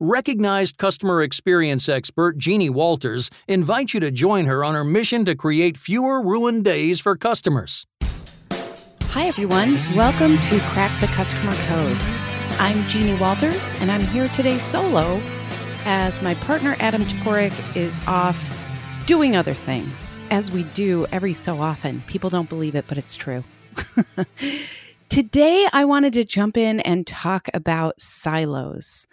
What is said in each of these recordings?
recognized customer experience expert Jeannie Walters invites you to join her on her mission to create fewer ruined days for customers. Hi, everyone. Welcome to Crack the Customer Code. I'm Jeannie Walters, and I'm here today solo as my partner Adam Toporek is off doing other things, as we do every so often. People don't believe it, but it's true. Today, I wanted to jump in and talk about silos.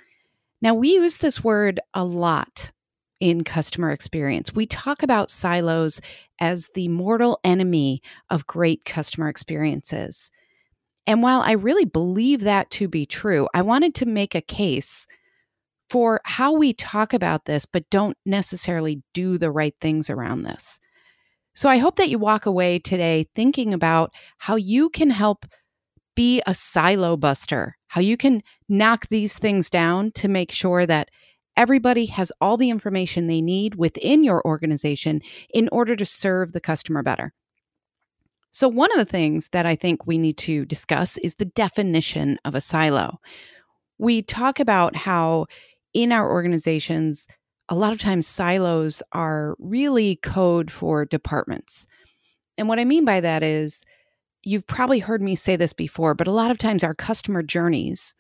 Now, we use this word a lot in customer experience. We talk about silos as the mortal enemy of great customer experiences. And while I really believe that to be true, I wanted to make a case for how we talk about this, but don't necessarily do the right things around this. So I hope that you walk away today thinking about how you can help be a silo buster, how you can knock these things down to make sure that everybody has all the information they need within your organization in order to serve the customer better. So, one of the things that I think we need to discuss is the definition of a silo. We talk about how in our organizations, a lot of times silos are really code for departments. And what I mean by that is, you've probably heard me say this before, but a lot of times our customer journeys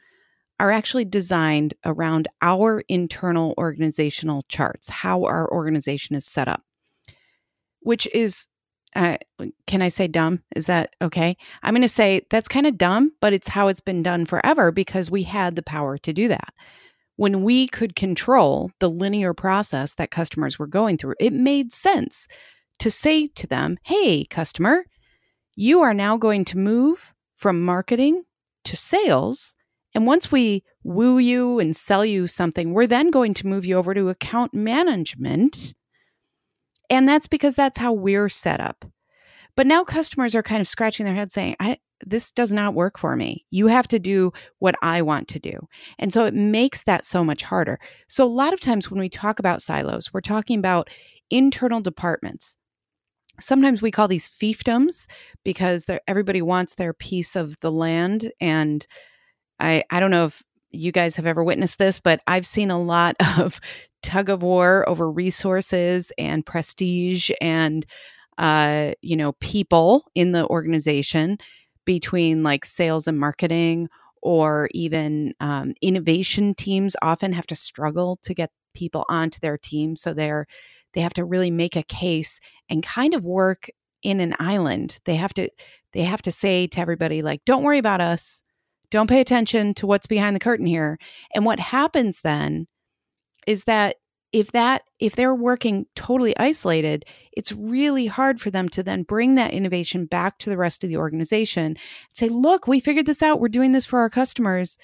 are actually designed around our internal organizational charts, how our organization is set up, which is, uh, can I say dumb? Is that okay? I'm going to say that's kind of dumb, but it's how it's been done forever because we had the power to do that when we could control the linear process that customers were going through, it made sense to say to them, hey, customer, you are now going to move from marketing to sales. And once we woo you and sell you something, we're then going to move you over to account management. And that's because that's how we're set up. But now customers are kind of scratching their head saying, I, this does not work for me. You have to do what I want to do. And so it makes that so much harder. So, a lot of times when we talk about silos, we're talking about internal departments. Sometimes we call these fiefdoms because everybody wants their piece of the land. And I, I don't know if you guys have ever witnessed this, but I've seen a lot of tug of war over resources and prestige and uh, you know people in the organization between like sales and marketing or even um, innovation teams often have to struggle to get people onto their team so they're they have to really make a case and kind of work in an island. They have to they have to say to everybody like don't worry about us. Don't pay attention to what's behind the curtain here. And what happens then is that if that if they're working totally isolated it's really hard for them to then bring that innovation back to the rest of the organization and say look we figured this out. We're doing this for our customers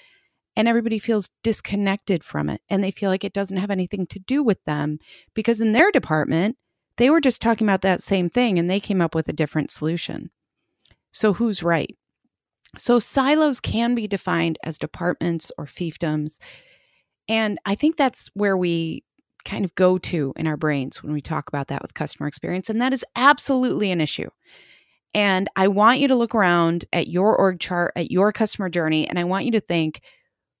and everybody feels disconnected from it and they feel like it doesn't have anything to do with them because in their department they were just talking about that same thing and they came up with a different solution so who's right so silos can be defined as departments or fiefdoms and I think that's where we kind of go to in our brains when we talk about that with customer experience. And that is absolutely an issue. And I want you to look around at your org chart, at your customer journey, and I want you to think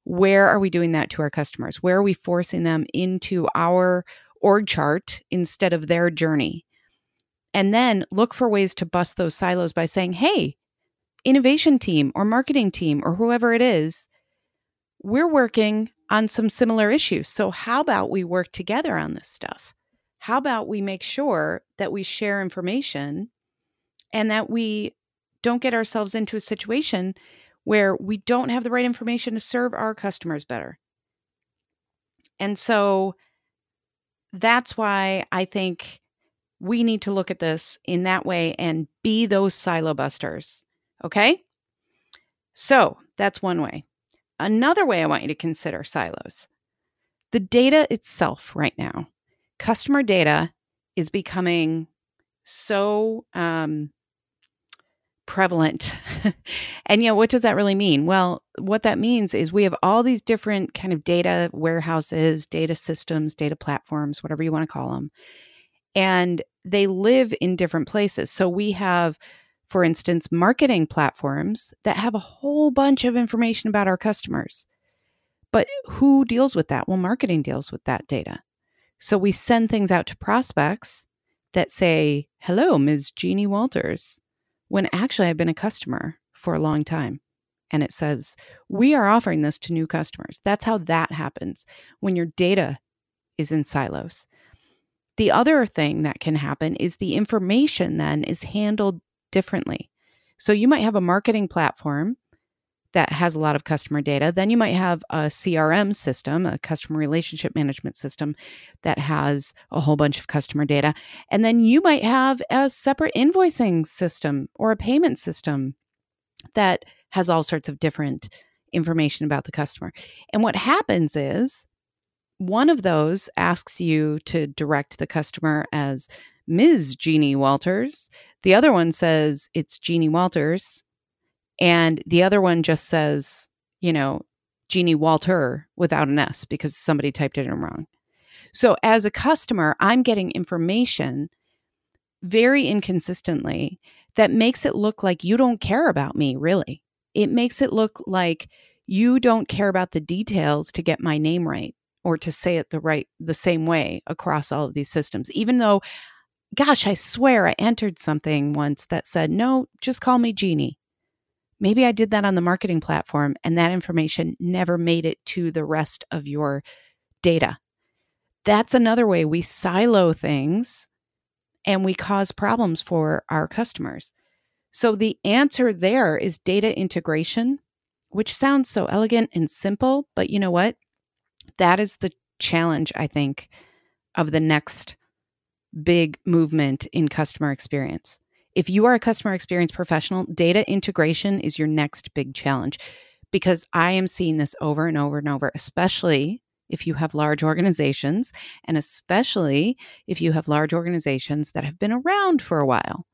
where are we doing that to our customers? Where are we forcing them into our org chart instead of their journey? And then look for ways to bust those silos by saying, hey, innovation team or marketing team or whoever it is, we're working on some similar issues. So, how about we work together on this stuff? How about we make sure that we share information and that we don't get ourselves into a situation where we don't have the right information to serve our customers better? And so that's why I think we need to look at this in that way and be those silo busters. Okay. So that's one way. Another way I want you to consider silos the data itself right now. Customer data is becoming so um, prevalent. and, know, what does that really mean? Well, what that means is we have all these different kind of data warehouses, data systems, data platforms, whatever you want to call them. And they live in different places. So we have for instance, marketing platforms that have a whole bunch of information about our customers. But who deals with that? Well, marketing deals with that data. So we send things out to prospects that say, Hello, Ms. Jeannie Walters, when actually I've been a customer for a long time. And it says, We are offering this to new customers. That's how that happens when your data is in silos. The other thing that can happen is the information then is handled differently. So you might have a marketing platform that has a lot of customer data. Then you might have a CRM system, a customer relationship management system that has a whole bunch of customer data. And then you might have a separate invoicing system or a payment system that has all sorts of different information about the customer. And what happens is one of those asks you to direct the customer as Ms. Jeannie Walters. The other one says it's Jeannie Walters. And the other one just says, you know, Jeannie Walter without an S because somebody typed it in wrong. So as a customer, I'm getting information very inconsistently that makes it look like you don't care about me, really. It makes it look like you don't care about the details to get my name right or to say it the right the same way across all of these systems even though gosh i swear i entered something once that said no just call me jeannie maybe i did that on the marketing platform and that information never made it to the rest of your data. That's another way we silo things and we cause problems for our customers. So the answer there is data integration which sounds so elegant and simple but you know what? That is the challenge, I think, of the next big movement in customer experience. If you are a customer experience professional, data integration is your next big challenge because I am seeing this over and over and over, especially if you have large organizations, and especially if you have large organizations that have been around for a while.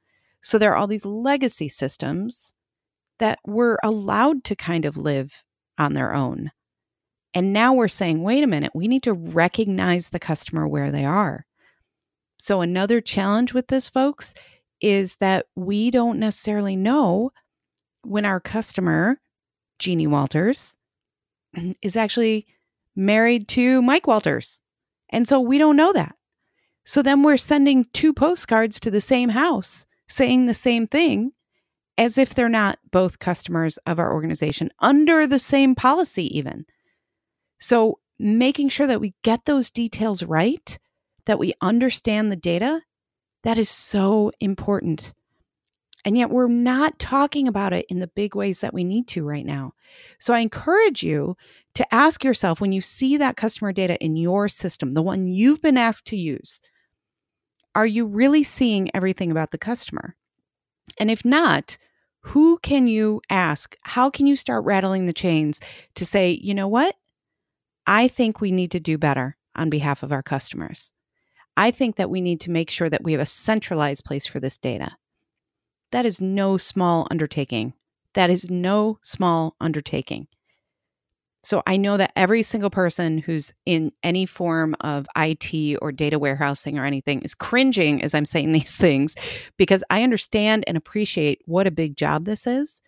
So there are all these legacy systems that were allowed to kind of live on their own. And now we're saying, wait a minute, we need to recognize the customer where they are. So, another challenge with this, folks, is that we don't necessarily know when our customer, Jeannie Walters, is actually married to Mike Walters. And so we don't know that. So then we're sending two postcards to the same house saying the same thing as if they're not both customers of our organization under the same policy, even. So, making sure that we get those details right, that we understand the data, that is so important. And yet, we're not talking about it in the big ways that we need to right now. So, I encourage you to ask yourself when you see that customer data in your system, the one you've been asked to use, are you really seeing everything about the customer? And if not, who can you ask? How can you start rattling the chains to say, you know what? I think we need to do better on behalf of our customers. I think that we need to make sure that we have a centralized place for this data. That is no small undertaking. That is no small undertaking. So I know that every single person who's in any form of IT or data warehousing or anything is cringing as I'm saying these things because I understand and appreciate what a big job this is.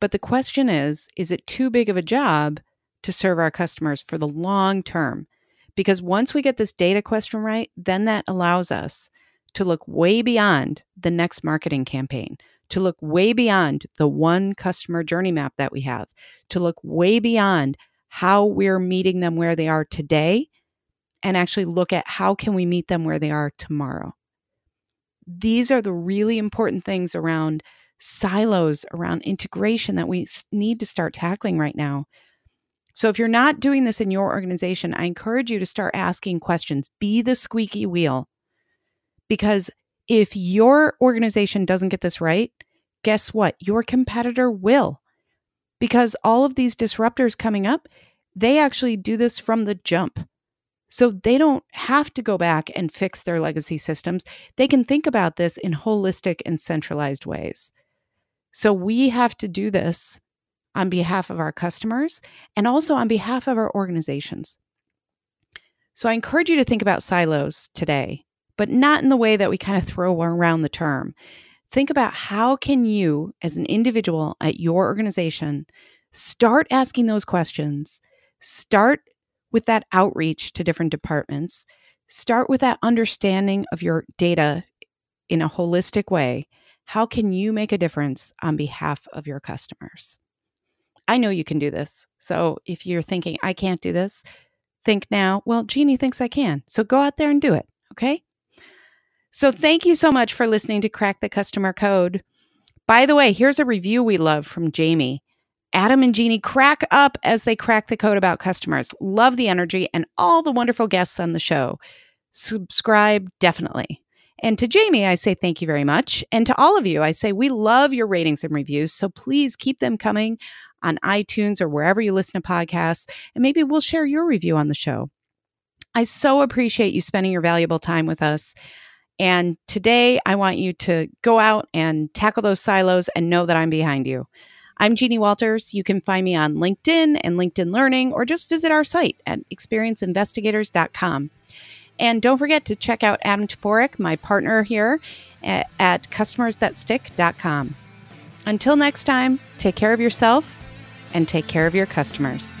But the question is is it too big of a job to serve our customers for the long term. Because once we get this data question right, then that allows us to look way beyond the next marketing campaign, to look way beyond the one customer journey map that we have, to look way beyond how we're meeting them where they are today and actually look at how can we meet them where they are tomorrow. These are the really important things around silos, around integration that we need to start tackling right now so if you're not doing this in your organization, I encourage you to start asking questions. Be the squeaky wheel. Because if your organization doesn't get this right, guess what? Your competitor will. Because all of these disruptors coming up, they actually do this from the jump. So they don't have to go back and fix their legacy systems. They can think about this in holistic and centralized ways. So we have to do this on behalf of our customers and also on behalf of our organizations. So I encourage you to think about silos today, but not in the way that we kind of throw around the term. Think about how can you as an individual at your organization start asking those questions, Start with that outreach to different departments. Start with that understanding of your data in a holistic way. How can you make a difference on behalf of your customers? I know you can do this. So if you're thinking, I can't do this, think now, well, Jeannie thinks I can. So go out there and do it. Okay. So thank you so much for listening to Crack the Customer Code. By the way, here's a review we love from Jamie. Adam and Jeannie crack up as they crack the code about customers. Love the energy and all the wonderful guests on the show. Subscribe definitely. And to Jamie, I say thank you very much. And to all of you, I say we love your ratings and reviews. So please keep them coming on iTunes or wherever you listen to podcasts. And maybe we'll share your review on the show. I so appreciate you spending your valuable time with us. And today, I want you to go out and tackle those silos and know that I'm behind you. I'm Jeannie Walters. You can find me on LinkedIn and LinkedIn Learning, or just visit our site at experienceinvestigators.com. And don't forget to check out Adam Toporek, my partner here at, at customersthatstick.com. Until next time, take care of yourself and take care of your customers.